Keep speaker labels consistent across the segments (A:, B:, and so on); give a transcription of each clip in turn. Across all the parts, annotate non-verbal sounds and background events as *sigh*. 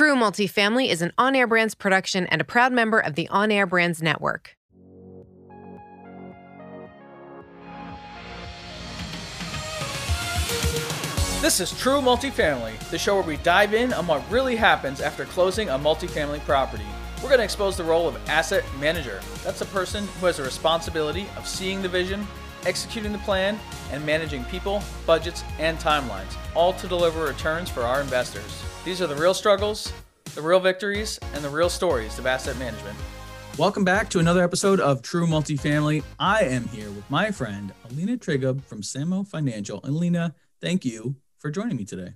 A: True Multifamily is an on air brands production and a proud member of the On Air Brands Network.
B: This is True Multifamily, the show where we dive in on what really happens after closing a multifamily property. We're going to expose the role of asset manager. That's a person who has a responsibility of seeing the vision, executing the plan, and managing people, budgets, and timelines, all to deliver returns for our investors. These are the real struggles, the real victories, and the real stories of asset management.
C: Welcome back to another episode of True Multifamily. I am here with my friend Alina Trigub from Samo Financial. Alina, thank you for joining me today.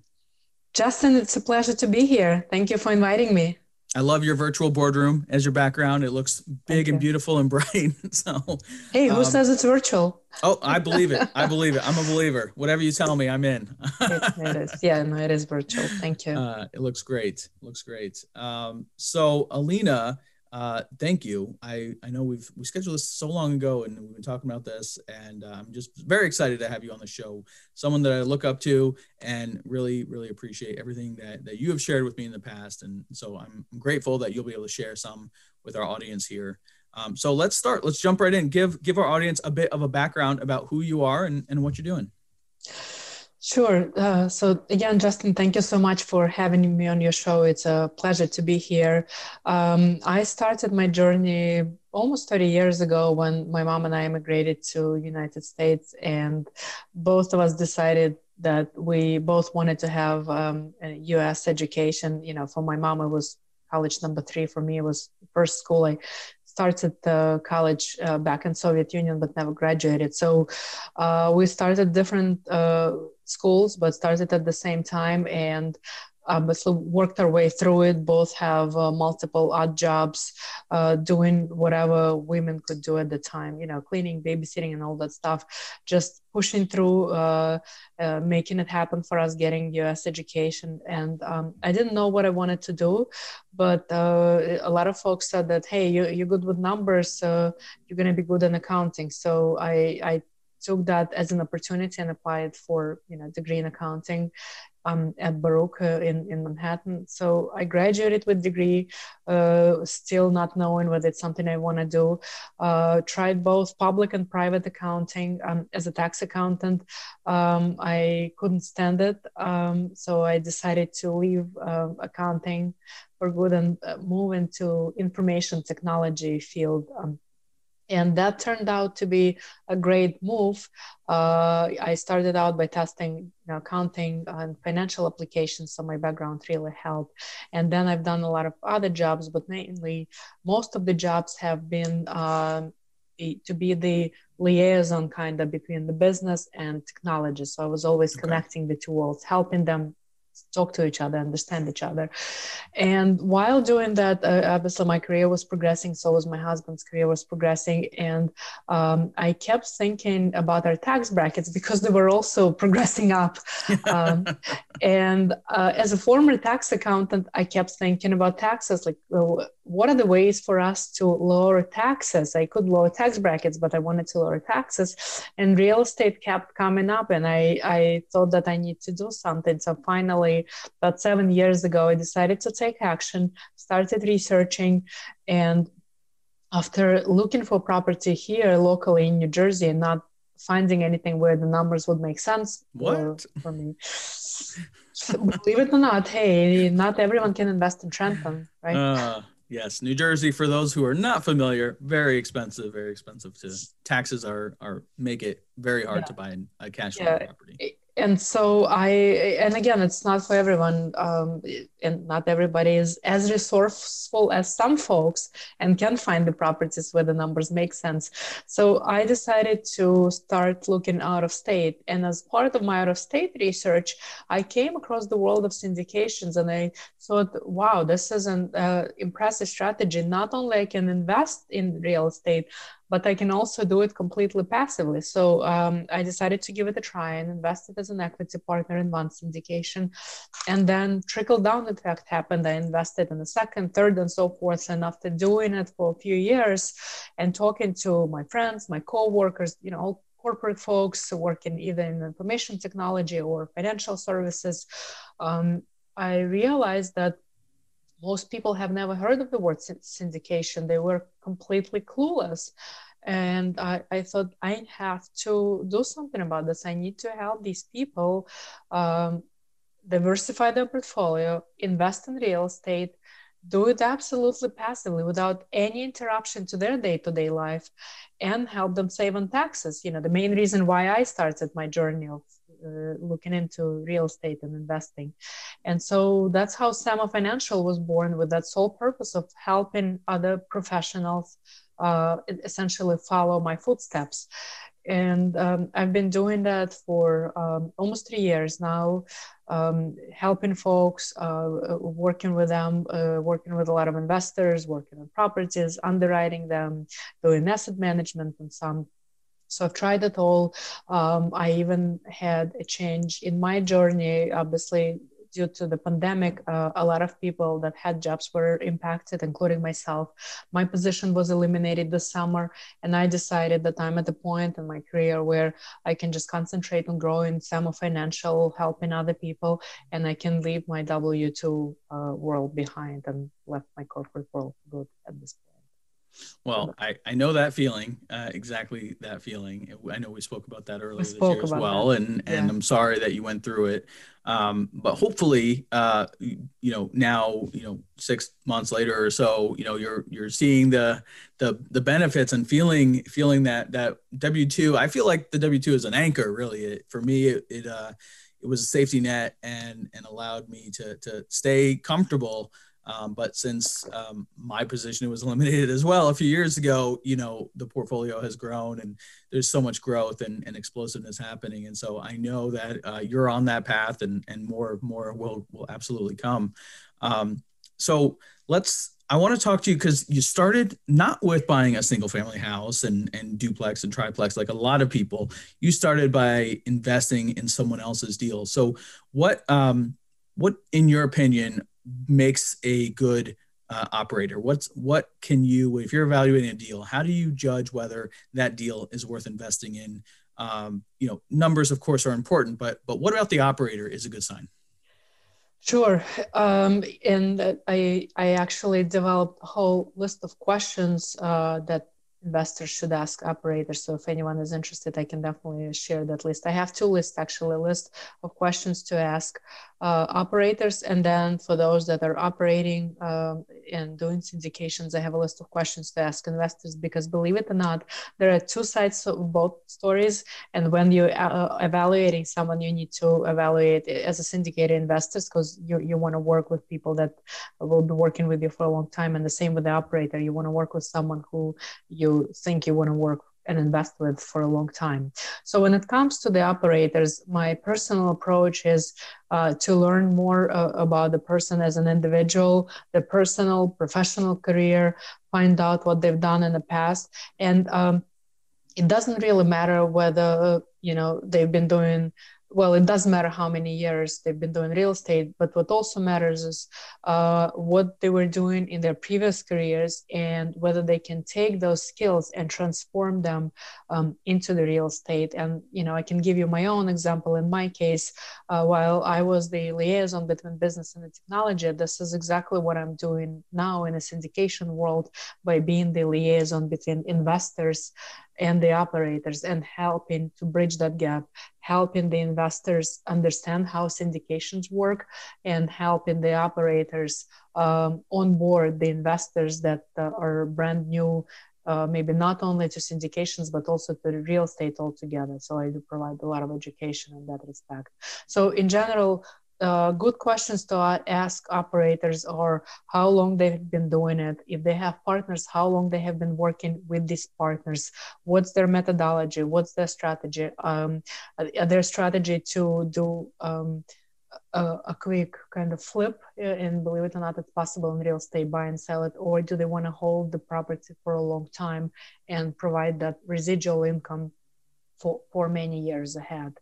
D: Justin, it's a pleasure to be here. Thank you for inviting me.
C: I love your virtual boardroom as your background. It looks big and beautiful and *laughs* bright. so,
D: hey, who um, says it's virtual?
C: Oh, I believe it. I *laughs* believe it. I'm a believer. Whatever you tell me, I'm in.
D: it, it is. Yeah, no, it is virtual. Thank you.
C: Uh, it looks great. It looks great. Um, so, Alina, uh, thank you. I, I know we've we scheduled this so long ago, and we've been talking about this, and uh, I'm just very excited to have you on the show. Someone that I look up to, and really really appreciate everything that that you have shared with me in the past, and so I'm grateful that you'll be able to share some with our audience here. Um, so let's start. Let's jump right in. Give give our audience a bit of a background about who you are and, and what you're doing.
D: Sure. Uh, so again, Justin, thank you so much for having me on your show. It's a pleasure to be here. Um, I started my journey almost 30 years ago when my mom and I immigrated to United States, and both of us decided that we both wanted to have um, a U.S. education. You know, for my mom, it was college number three. For me, it was first school I started uh, college uh, back in Soviet Union, but never graduated. So uh, we started different uh, schools, but started at the same time and obviously worked our way through it. Both have uh, multiple odd jobs, uh, doing whatever women could do at the time, you know, cleaning, babysitting, and all that stuff. Just pushing through, uh, uh making it happen for us, getting U.S. education. And um, I didn't know what I wanted to do, but uh, a lot of folks said that, hey, you, you're good with numbers, so you're going to be good in accounting. So I, I took that as an opportunity and applied for you know degree in accounting um, at Baruch uh, in, in Manhattan. So I graduated with degree, uh, still not knowing whether it's something I want to do. Uh, tried both public and private accounting um, as a tax accountant. Um, I couldn't stand it, um, so I decided to leave uh, accounting for good and uh, move into information technology field. And that turned out to be a great move. Uh, I started out by testing you know, accounting and financial applications, so my background really helped. And then I've done a lot of other jobs, but mainly most of the jobs have been uh, to be the liaison kind of between the business and technology. So I was always okay. connecting the two worlds, helping them talk to each other, understand each other. And while doing that, uh, obviously my career was progressing, so was my husband's career was progressing. And um, I kept thinking about our tax brackets because they were also *laughs* progressing up. um, and uh, as a former tax accountant, I kept thinking about taxes like, well, what are the ways for us to lower taxes? I could lower tax brackets, but I wanted to lower taxes. And real estate kept coming up, and I, I thought that I need to do something. So finally, about seven years ago, I decided to take action, started researching, and after looking for property here locally in New Jersey and not finding anything where the numbers would make sense
C: what?
D: For, for me. *laughs* Believe it or not, hey, not everyone can invest in Trenton, right?
C: Uh, Yes, New Jersey. For those who are not familiar, very expensive. Very expensive to taxes are are make it very hard yeah. to buy a cash yeah. property
D: and so i and again it's not for everyone um, and not everybody is as resourceful as some folks and can find the properties where the numbers make sense. So i decided to start looking out of state. And as part of my out of state research i came across the world of syndications and i thought wow this is an uh, impressive strategy. Not only i can invest in real estate but I can also do it completely passively. So um, I decided to give it a try and invested as an equity partner in one syndication. And then trickle down effect happened. I invested in the second, third, and so forth. And after doing it for a few years and talking to my friends, my co-workers, you know, corporate folks working either in information technology or financial services, um, I realized that most people have never heard of the word syndication. They were completely clueless. And I, I thought I have to do something about this. I need to help these people um, diversify their portfolio, invest in real estate, do it absolutely passively without any interruption to their day-to-day life and help them save on taxes you know the main reason why i started my journey of uh, looking into real estate and investing and so that's how Samo Financial was born with that sole purpose of helping other professionals uh, essentially follow my footsteps and um, I've been doing that for um, almost three years now, um, helping folks, uh, working with them, uh, working with a lot of investors, working on properties, underwriting them, doing asset management, and some. So I've tried it all. Um, I even had a change in my journey. Obviously, due to the pandemic, uh, a lot of people that had jobs were impacted, including myself. My position was eliminated this summer, and I decided that I'm at the point in my career where I can just concentrate on growing Samo Financial, helping other people, and I can leave my W 2 uh, world behind and left my corporate world good at this point.
C: Well, I, I know that feeling, uh, exactly that feeling. I know we spoke about that earlier this year as well, that. and and yeah. I'm sorry that you went through it. Um, but hopefully, uh, you, you, know, now you know, six months later or so, you know, you're you're seeing the the the benefits and feeling feeling that that W two. I feel like the W two is an anchor, really. It, for me, it it, uh, it was a safety net and and allowed me to to stay comfortable um, but since um, my position was eliminated as well a few years ago, you know, the portfolio has grown and there's so much growth and, and explosiveness happening. And so I know that uh, you're on that path and, and more, more will, will absolutely come. Um, so let's, I want to talk to you because you started not with buying a single family house and, and duplex and triplex like a lot of people. You started by investing in someone else's deal. So what, um, what in your opinion makes a good uh, operator? What's what can you, if you're evaluating a deal, how do you judge whether that deal is worth investing in? Um, you know, numbers of course are important, but but what about the operator is a good sign?
D: Sure, um, and I I actually developed a whole list of questions uh, that investors should ask operators. So if anyone is interested, I can definitely share that list. I have two lists actually, a list of questions to ask uh, operators. And then for those that are operating um, and doing syndications, I have a list of questions to ask investors because believe it or not, there are two sides of both stories. And when you're uh, evaluating someone, you need to evaluate as a syndicated investors because you, you want to work with people that will be working with you for a long time. And the same with the operator. You want to work with someone who you think you want to work and invest with for a long time. So when it comes to the operators, my personal approach is uh, to learn more uh, about the person as an individual, the personal, professional career, find out what they've done in the past, and um, it doesn't really matter whether you know they've been doing well, it doesn't matter how many years they've been doing real estate, but what also matters is uh, what they were doing in their previous careers and whether they can take those skills and transform them um, into the real estate. And, you know, I can give you my own example. In my case, uh, while I was the liaison between business and the technology, this is exactly what I'm doing now in a syndication world by being the liaison between investors and the operators and helping to bridge that gap, helping the investors understand how syndications work and helping the operators um, onboard the investors that uh, are brand new. Uh, maybe not only to syndications but also to real estate altogether. So I do provide a lot of education in that respect. So in general, uh, good questions to ask operators are how long they've been doing it. If they have partners how long they have been working with these partners? What's their methodology? What's their strategy? Um, uh, their strategy to do um, a, a, quick kind of flip uh, and believe it or not it's possible in real estate buy and sell it or do they want to hold the property for a long time and provide that residual income for, for many years ahead?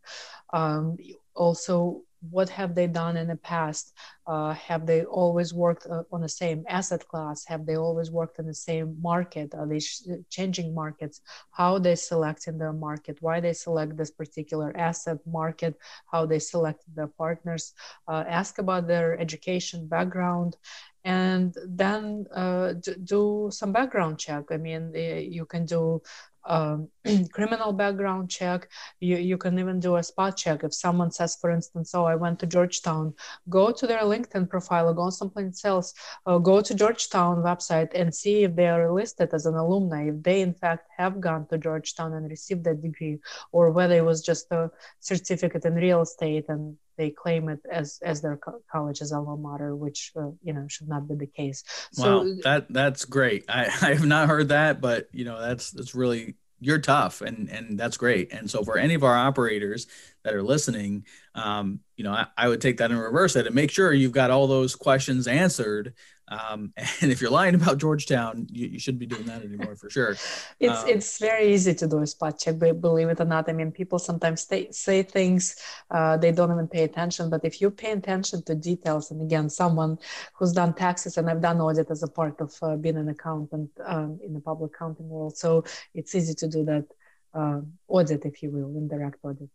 D: Um, also what have they done in the past? Uh, have they always worked uh, on the same asset class? Have they always worked in the same market? Are they sh- changing markets? How they select in their market? Why they select this particular asset market? How they select their partners? Uh, ask about their education background and then uh, do some background check. I mean, eh, you can do um, *clears throat* criminal background check. You, you can even do a spot check. If someone says, for instance, oh, I went to Georgetown, go to their LinkedIn profile or go someplace else, uh, go to Georgetown website and see if they are listed as an alumni, if they in fact have gone to Georgetown and received that degree, or whether it was just a certificate in real estate and they claim it as as their co- college's alma mater, which uh, you know should not be the case.
C: So wow, that that's great. I, *laughs* I have not heard that, but you know that's that's really you're tough and and that's great. And so for any of our operators that are listening, um, you know I, I would take that and reverse it and make sure you've got all those questions answered um, *laughs* and if you're lying about Georgetown, you, you shouldn't be doing that anymore for sure. *laughs*
D: it's um, it's very easy to do a spot check, believe it or not. I mean, people sometimes stay, say things uh, they don't even pay attention. But if you pay attention to details, and again, someone who's done taxes and I've done audit as a part of uh, being an accountant um, in the public accounting world, so it's easy to do that uh, audit, if you will, indirect audit.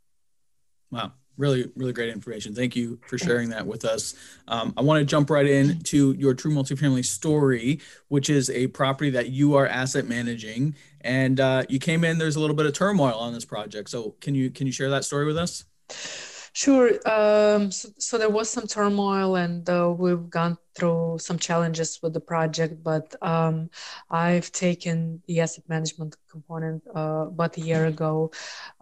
C: Wow, really, really great information. Thank you for sharing that with us. Um, I want to jump right in to your true multifamily story, which is a property that you are asset managing, and uh, you came in. There's a little bit of turmoil on this project, so can you can you share that story with us?
D: Sure. Um, so, so, there was some turmoil, and uh, we've gone through some challenges with the project. But um, I've taken the asset management component uh, about a year ago,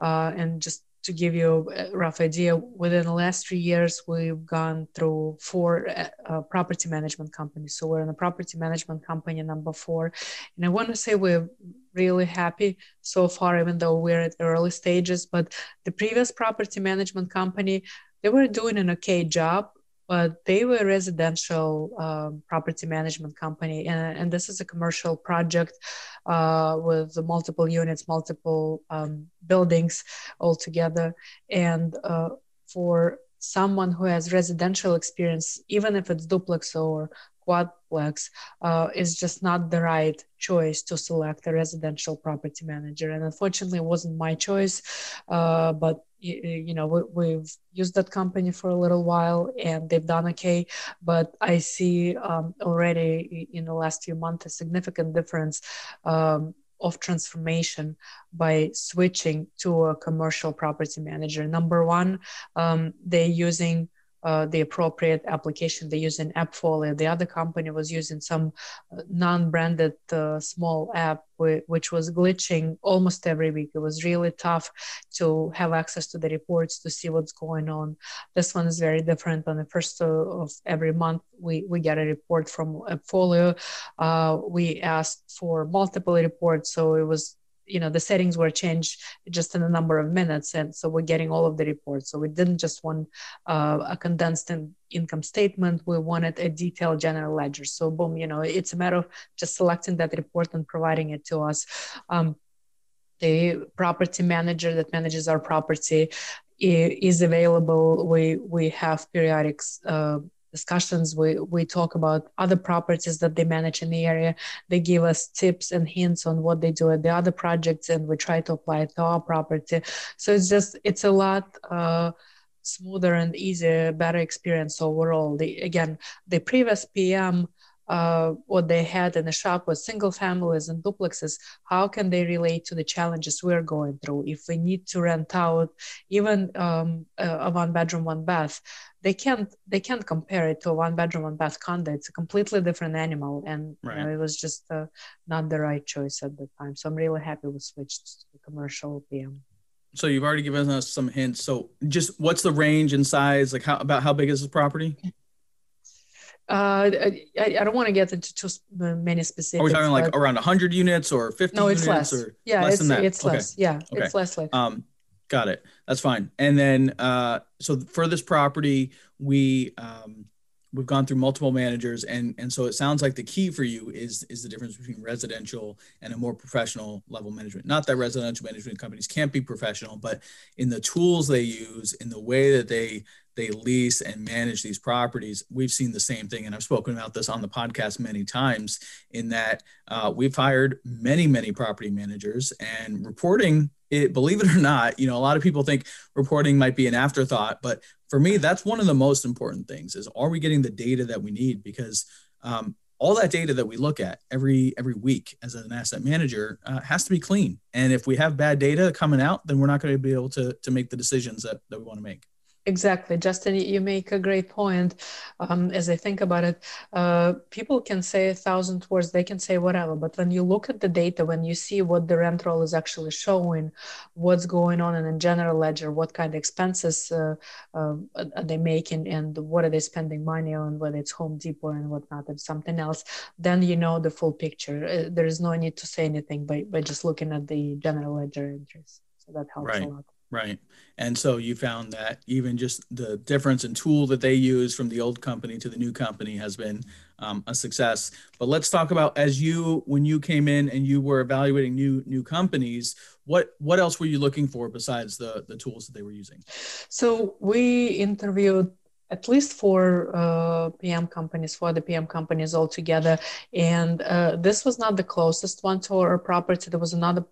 D: uh, and just to give you a rough idea, within the last three years, we've gone through four uh, uh, property management companies. So we're in a property management company number four. And I want to say we're really happy so far, even though we're at early stages. But the previous property management company, they were doing an okay job but they were a residential um, property management company and, and, this is a commercial project uh, with multiple units multiple um, buildings all together and uh, for someone who has residential experience even if it's duplex or quadplex uh, is just not the right choice to select a residential property manager. And unfortunately it wasn't my choice uh, but you, know we, have used that company for a little while and they've done okay but i see um, already in the last few months a significant difference um, of transformation by switching to a commercial property manager. Number one um, they're using uh, the appropriate application. They use an AppFolio. The other company was using some uh, non-branded uh, small app which was glitching almost every week. It was really tough to have access to the reports to see what's going on. This one is very different. On the first of every month, we, we get a report from AppFolio. Uh, we asked for multiple reports, so it was you know the settings were changed just in a number of minutes and so we're getting all of the reports. So we didn't just want uh, a condensed in, income statement. We wanted a detailed general ledger. So boom you know it's a matter of just selecting that report and providing it to us. Um, the property manager that manages our property is available. We we have periodics uh, discussions. We we talk about other properties that they manage in the area. They give us tips and hints on what they do at the other projects and we try to apply it to our property. So it's just it's a lot uh, smoother and easier better experience overall. The again the previous pm uh, what they had in the shop was single families and duplexes. How can they relate to the challenges we're going through? If we need to rent out even um, a, one bedroom one bath they can't they can't compare it to a one bedroom one bath condo. It's a completely different animal and right. you know, it was just uh, not the right choice at the time. So i'm really happy we switched to commercial pm.
C: So you've already given us some hints. So just what's the range and size? Like how about how big is the property
D: uh, I, I don't want to get into too many specifics.
C: Are we talking like around 100 units or 50
D: no,
C: it's
D: less.
C: Or
D: yeah,
C: less
D: it's,
C: than that?
D: it's
C: okay.
D: less. Yeah, okay. it's less like.
C: Um, got it. That's fine. And then, uh, so for this property, we, um, we've gone through multiple managers and and so it sounds like the key for you is is the difference between residential and a more professional level management not that residential management companies can't be professional but in the tools they use in the way that they they lease and manage these properties, we've seen the same thing. And I've spoken about this on the podcast many times in that uh, we've hired many, many property managers and reporting it, believe it or not, you know, a lot of people think reporting might be an afterthought, but for me, that's one of the most important things is are we getting the data that we need? Because um, all that data that we look at every every week as an asset manager uh, has to be clean. And if we have bad data coming out, then we're not going to be able to to make the decisions that, that we want to make.
D: Exactly, Justin, you make a great point. Um, as I think about it, uh, people can say a thousand words, they can say whatever, but when you look at the data, when you see what the rent roll is actually showing, what's going on in a general ledger, what kind of expenses uh, uh, are they making, and what are they spending money on, whether it's Home Depot and whatnot, and something else, then you know the full picture. Uh, there is no need to say anything by, by just looking at the general ledger entries. So that helps
C: right.
D: a lot.
C: Right. And so you found that even just the difference in tool that they use from the old company to the new company has been um, a success. But let's talk about as you when you came in and you were evaluating new new companies, what what else were you looking for besides the the tools that they were using?
D: So we interviewed at least four uh, PM companies, for the PM companies altogether. And uh, this was not the closest one to our property. There was another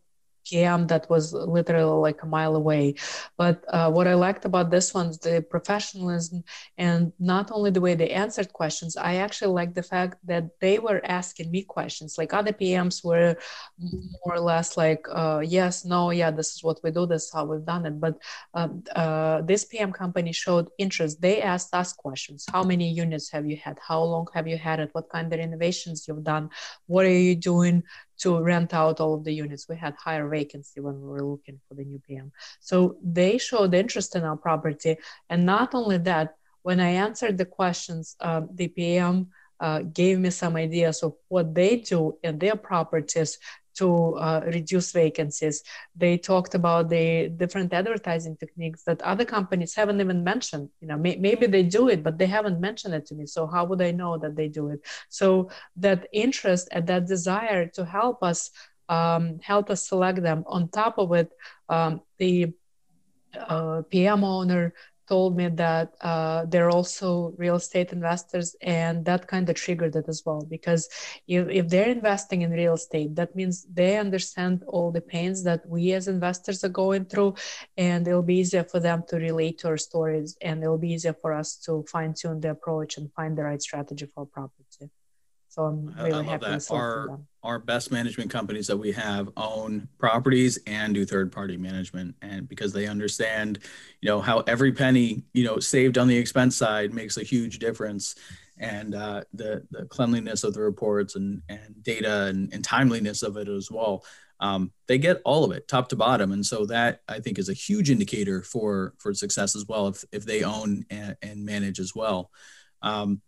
D: PM that was literally like a mile away. But uh, what I liked about this one is the professionalism and not only the way they answered questions, I actually like the fact that they were asking me questions. Like other PMs were more or less like, uh, yes, no, yeah, this is what we do, this is how we've done it. But um, uh, this PM company showed interest. They asked us questions. How many units have you had? How long have you had it? What kind of renovations you've done? What are you doing to rent out all of the units. We had higher vacancy when we were looking for the new PM. So they showed interest in our property. And not only that, when I answered the questions, uh, the PM uh, gave me some ideas of what they do in their properties to uh, reduce vacancies. They talked about the different advertising techniques that other companies haven't even mentioned. You know, may- maybe they do it, but they haven't mentioned it to me. So how would I know that they do it? So that interest and that desire to help us um, help us select them. On top of it, um, the uh, PM owner told me that uh, they're also real estate investors and that kind of triggered it as well because if, if they're investing in real estate that means they understand all the pains that we as investors are going through and it'll be easier for them to relate to our stories and it'll be easier for us to fine tune the approach and find the right strategy for property so I'm really happy that.
C: Our, our best management companies that we have own properties and do third party management. And because they understand, you know, how every penny, you know, saved on the expense side makes a huge difference. And uh, the, the cleanliness of the reports and, and data and, and timeliness of it as well. Um, they get all of it top to bottom. And so that I think is a huge indicator for, for success as well if, if they own and, and manage as well. Um,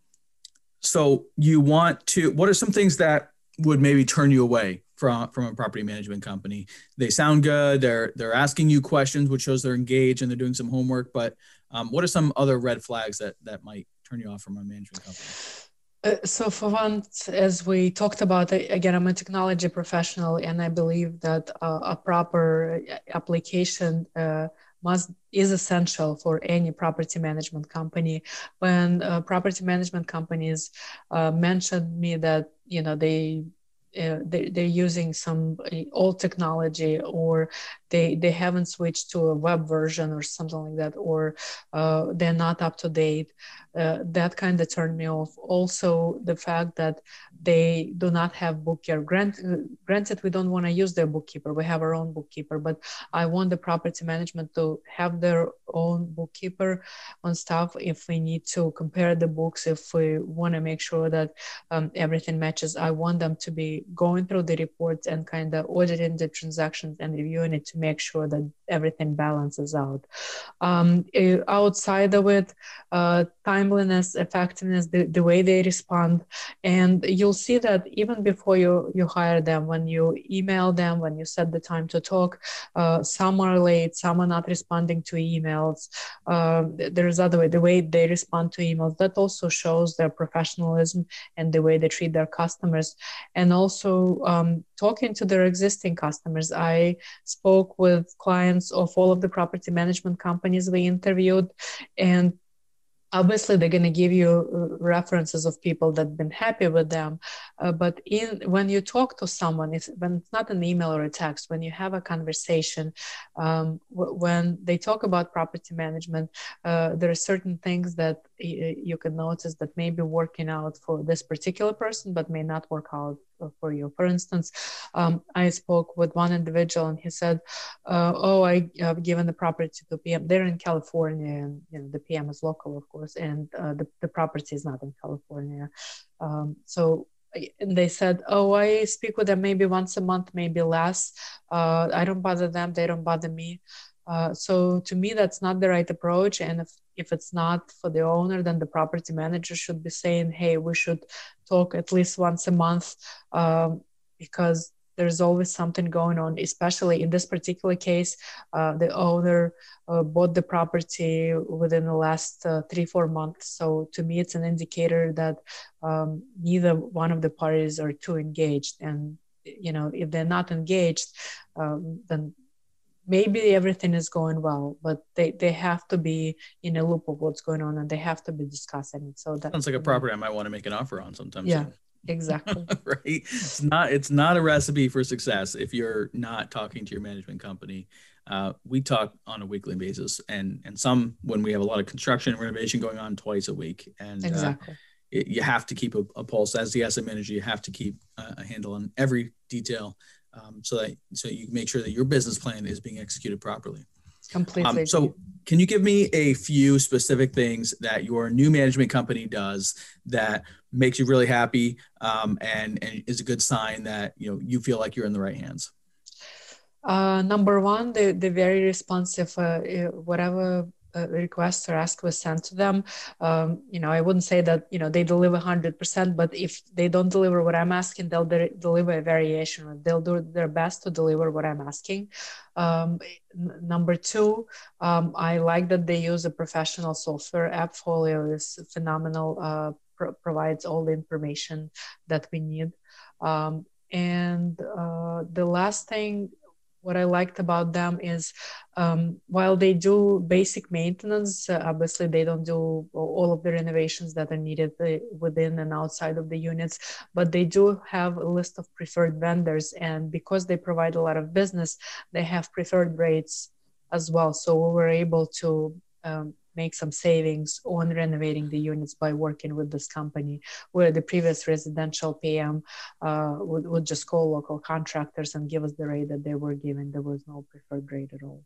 C: so you want to what are some things that would maybe turn you away from from a property management company? They sound good. They're they're asking you questions which shows they're engaged and they're doing some homework but um, what are some other red flags that that might turn you off from a management company?
D: Uh, so for one as we talked about again i'm a technology professional and i believe that uh, a proper application uh, must is essential for any property management company. When uh, property management companies uh, mentioned me that you know they uh, they, they're using some uh, old technology or they they haven't switched to a web version or something like that or uh, they're not up to date uh, that kind of turned me off also the fact that they do not have bookkeeper. Grant, granted we don't want to use their bookkeeper. We have our own bookkeeper but i want the property management to have their own bookkeeper on staff if we need to compare the books if we want to make sure that um, everything matches. I want them to be going through the reports and kind of auditing the transactions and reviewing it to make sure that everything balances out. Um, eh, outside of it, uh, timeliness, effectiveness, the, the way they respond, and you'll see that even before you you hire them, when you email them, when you set the time to talk, uh, some are late, some are not responding to emails. Uh, there's other way, the way they respond to emails that also shows their professionalism and the way they treat their customers, and also um, talking to their existing customers. I spoke with clients of all of the property management companies we interviewed, and obviously they're going to give you uh, references of people that've been happy with them uh, but in when you talk to someone it's when it's not an email or a text when you have a conversation um, w- when they talk about property management uh, there are certain things that y- you can notice that may be working out for this particular person but may not work out for you. For instance, um, I spoke with one individual and he said, uh, "Oh, I have given the property to PM. They're in California, and you know the PM is local, of course, and uh, the the property is not in California. Um, so." And they said, "Oh, I speak with them maybe once a month, maybe less. Uh, I don't bother them; they don't bother me. Uh, so to me, that's not the right approach. And if, if it's not for the owner, then the property manager should be saying, hey, we should talk at least once a month um, because there's always something going on, especially in this particular case. Uh, the owner uh, bought the property within the last uh, three, four months. So to me, it's an indicator that um, neither one of the parties are too engaged. And, you know, if they're not engaged, um, then maybe everything is going well, but they, they have to be in a loop of what's going on and they have to be discussing it. So that
C: sounds like a property I might want to make an offer on sometime.
D: Yeah.
C: Soon. *laughs*
D: Exactly.
C: right. It's not it's not a recipe for success if you're not talking to your management company. Uh, we talk on a weekly basis and and some when we have a lot of construction and renovation going on twice a week and
D: exactly.
C: Uh, it, you have to keep a, a, pulse as the asset manager you have to keep a handle on every detail um, so that so you make sure that your business plan is being executed properly.
D: Completely.
C: Um, so, can you give me a few specific things that your new management company does that makes you really happy um, and and is a good sign that you know you feel like you're in the right hands?
D: Uh, number one, they they're very responsive. Uh, whatever uh, requests or asks was sent to them. Um, you know i wouldn't say that you know they deliver 100% but if they don't deliver what i'm asking they'll de- deliver a variation. They'll do their best to deliver what i'm asking. Um, n- number two um, i like that they use a professional software appfolio is phenomenal uh, pro- provides all the information that we need. Um, and uh, the last thing what I liked about them is um, while they do basic maintenance, uh, obviously they don't do all of the renovations that are needed uh, within and outside of the units, but they do have a list of preferred vendors. And because they provide a lot of business, they have preferred rates as well. So we were able to um, make some savings on renovating the units by working with this company where the previous residential pm uh, would, would just call local contractors and give us the rate that they were given. There was no preferred rate at all.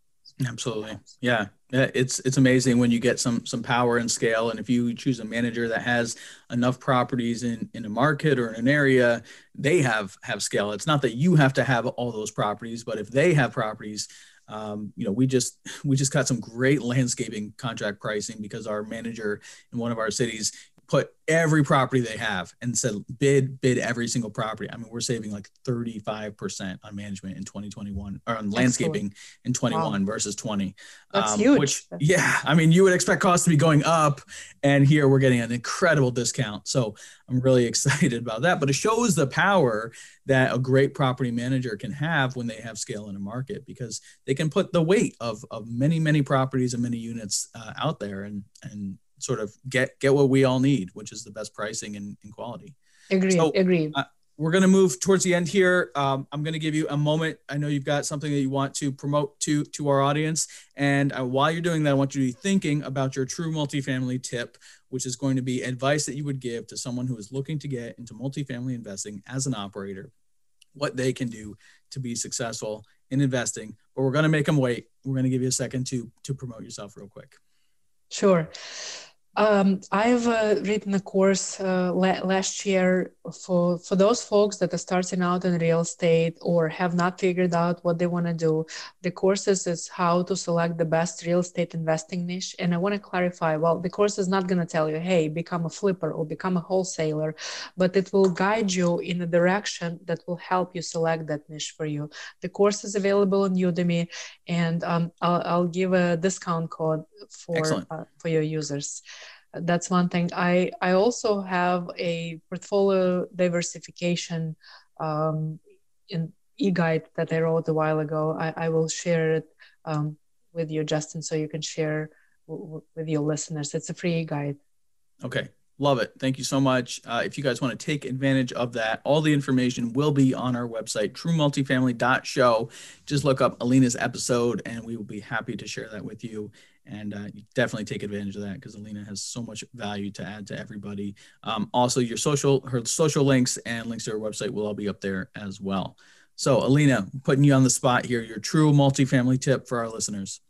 C: Absolutely. Yeah it's it's amazing when you get some some power and scale and if you choose a manager that has enough properties in in a market or in an area they have have scale. It's not that you have to have all those properties but if they have properties um, you know, we just we just got some great landscaping contract pricing because our manager in one of our cities put every property they have and said bid bid every single property. I mean, we're saving like 35% on management in 2021 or on landscaping in 21 wow. versus 20.
D: That's um, huge.
C: Which yeah, I mean, you would expect costs to be going up and here we're getting an incredible discount. So I'm really *laughs* excited about that, but it shows the power that a great property manager can have when they have scale in a market because they can put the weight of, of many, many properties and many units uh, out there and, and sort of get get what we all need, which is the best pricing and, and quality.
D: Agreed. So, agreed.
C: Uh, we're going to move towards the end here. Um, I'm going to give you a moment. I know you've got something that you want to promote to to our audience, and uh, while you're doing that, I want you to be thinking about your true multifamily tip, which is going to be advice that you would give to someone who is looking to get into multifamily investing as an operator, what they can do to be successful in investing. But we're going to make them wait. We're going to give you a second to to promote yourself real quick.
D: Sure. Um, I've uh, written a course uh, la- last year for for those folks that are starting out in real estate or have not figured out what they want to do. The courses is how to select the best real estate investing niche. And I want to clarify. Well, the course is not going to tell you, hey, become a flipper or become a wholesaler, but it will guide you in a direction that will help you select that niche for you. The course is available on Udemy, and um, I'll, I'll, give a discount code for uh, for your users that's one thing i i also have a portfolio diversification um, in e-guide that i wrote a while ago i, I will share it um, with you justin so you can share with your listeners. It's a free guide.
C: Okay. Love it. Thank you so much. Uh, if you guys want to take advantage of that, all the information will be on our website, truemultifamily.show. Just look up Alina's episode and we will be happy to share that with you. And uh, definitely take advantage of that because Alina has so much value to add to everybody. Um, also, your social, her social links and links to her website will all be up there as well. So, Alina, putting you on the spot here, your true multifamily tip for our listeners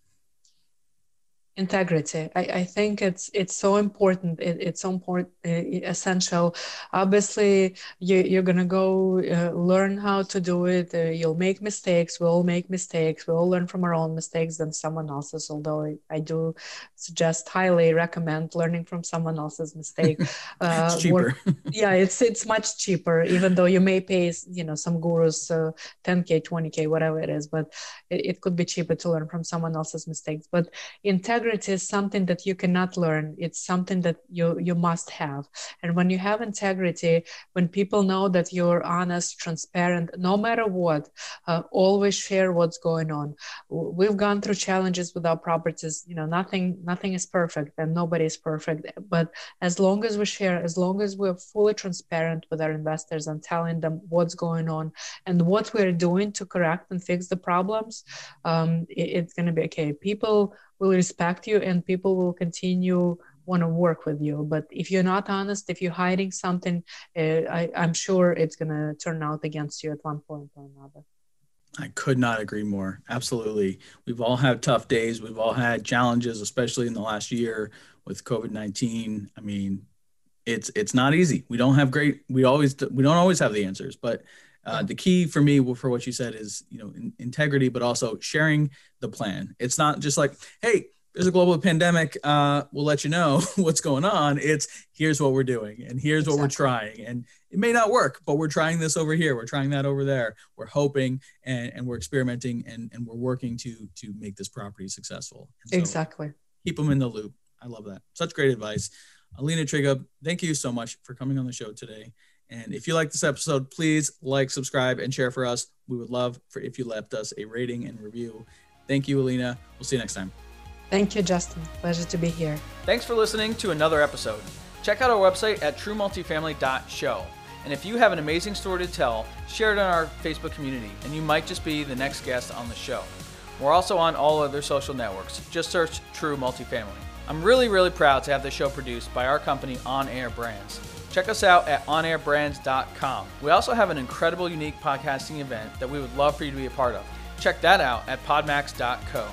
D: integrity. I, I, think it's it's so important it, it's so important uh, essential. Obviously you, you're gonna go uh, learn how to do it. Uh, you'll make mistakes. We all make mistakes. We all learn from our own mistakes than someone else's although I, I do suggest highly recommend learning from someone else's mistake. *laughs*
C: Uh, it's cheaper. *laughs*
D: yeah it's it's much cheaper even though you may pay you know some gurus 10k uh, 20k whatever it is but it, it could be cheaper to learn from someone else's mistakes. But integrity integrity is something that you cannot learn. It's something that you you must have. And when you have integrity when people know that you're honest transparent no matter what uh, always share what's going on. We've gone through challenges with our properties. You know nothing nothing is perfect and nobody is perfect. But as long as we share as long as we're fully transparent with our investors and telling them what's going on and what we're doing to correct and fix the problems um, it, it's going to be okay. People will respect you and people will continue want to work with you but if you're not honest if you're hiding something uh, I, i'm sure it's going to turn out against you at one point or another
C: I could not agree more. Absolutely. We've all had tough days. We've all had challenges, especially in the last year with COVID-19. I mean, it's it's not easy. We don't have great we always we don't always have the answers, but uh, the key for me for what you said is you know in, integrity but also sharing the plan. It's not just like hey there's a global pandemic uh, we'll let you know *laughs* what's going on. It's here's what we're doing and here's exactly. what we're trying. And it may not work but we're trying this over here. We're trying that over there. We're hoping and, and we're experimenting and, and we're working to to make this property successful.
D: So exactly.
C: keep them in the loop. I love that. Such great advice. Alina trigub thank you so much for coming on the show today and if you like this episode, please like, subscribe, and share for us. We would love for if you left us a rating and review. Thank you, Alina. We'll see you next time.
D: Thank you, Justin. Pleasure to be here.
B: Thanks for listening to another episode. Check out our website at truemultifamily.show. And if you have an amazing story to tell, share it on our Facebook community, and you might just be the next guest on the show. We're also on all other social networks. Just search True Multifamily. I'm really, really proud to have the show produced by our company On Air Brands. Check us out at onairbrands.com. We also have an incredible, unique podcasting event that we would love for you to be a part of. Check that out at podmax.co.